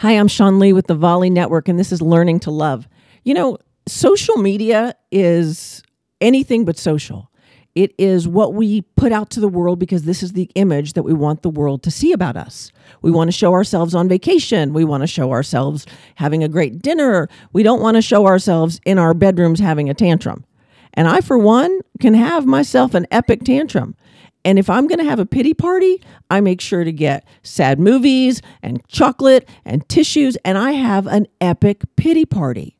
Hi, I'm Sean Lee with the Volley Network, and this is Learning to Love. You know, social media is anything but social. It is what we put out to the world because this is the image that we want the world to see about us. We want to show ourselves on vacation. We want to show ourselves having a great dinner. We don't want to show ourselves in our bedrooms having a tantrum. And I, for one, can have myself an epic tantrum. And if I'm going to have a pity party, I make sure to get sad movies and chocolate and tissues, and I have an epic pity party.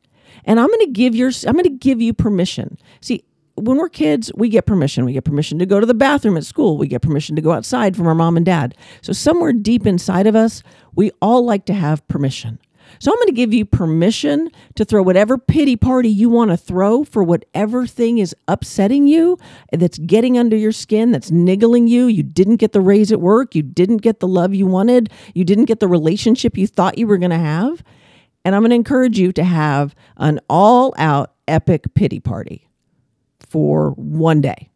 And I'm going to give your I'm going to give you permission. See, when we're kids, we get permission. We get permission to go to the bathroom at school. We get permission to go outside from our mom and dad. So somewhere deep inside of us, we all like to have permission. So I'm going to give you permission to throw whatever pity party you want to throw for whatever thing is upsetting you, that's getting under your skin, that's niggling you. You didn't get the raise at work. You didn't get the love you wanted. You didn't get the relationship you thought you were going to have. And I'm going to encourage you to have an all out epic pity party for one day.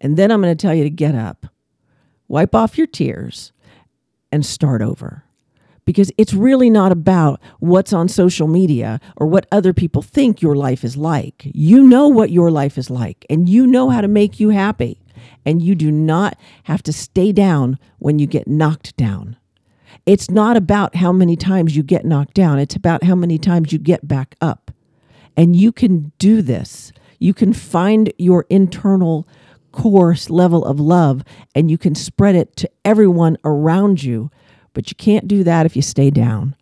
And then I'm going to tell you to get up, wipe off your tears, and start over because it's really not about what's on social media or what other people think your life is like. You know what your life is like and you know how to make you happy. And you do not have to stay down when you get knocked down. It's not about how many times you get knocked down, it's about how many times you get back up. And you can do this. You can find your internal course level of love and you can spread it to everyone around you but you can't do that if you stay down.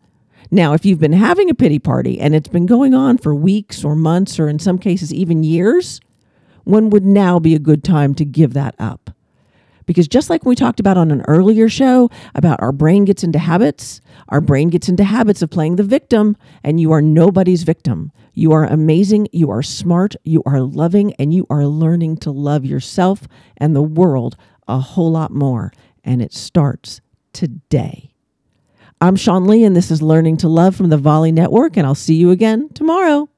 Now, if you've been having a pity party and it's been going on for weeks or months or in some cases even years, when would now be a good time to give that up? Because just like we talked about on an earlier show about our brain gets into habits, our brain gets into habits of playing the victim, and you are nobody's victim. You are amazing, you are smart, you are loving, and you are learning to love yourself and the world a whole lot more. And it starts today. I'm Sean Lee, and this is Learning to Love from the Volley Network, and I'll see you again tomorrow.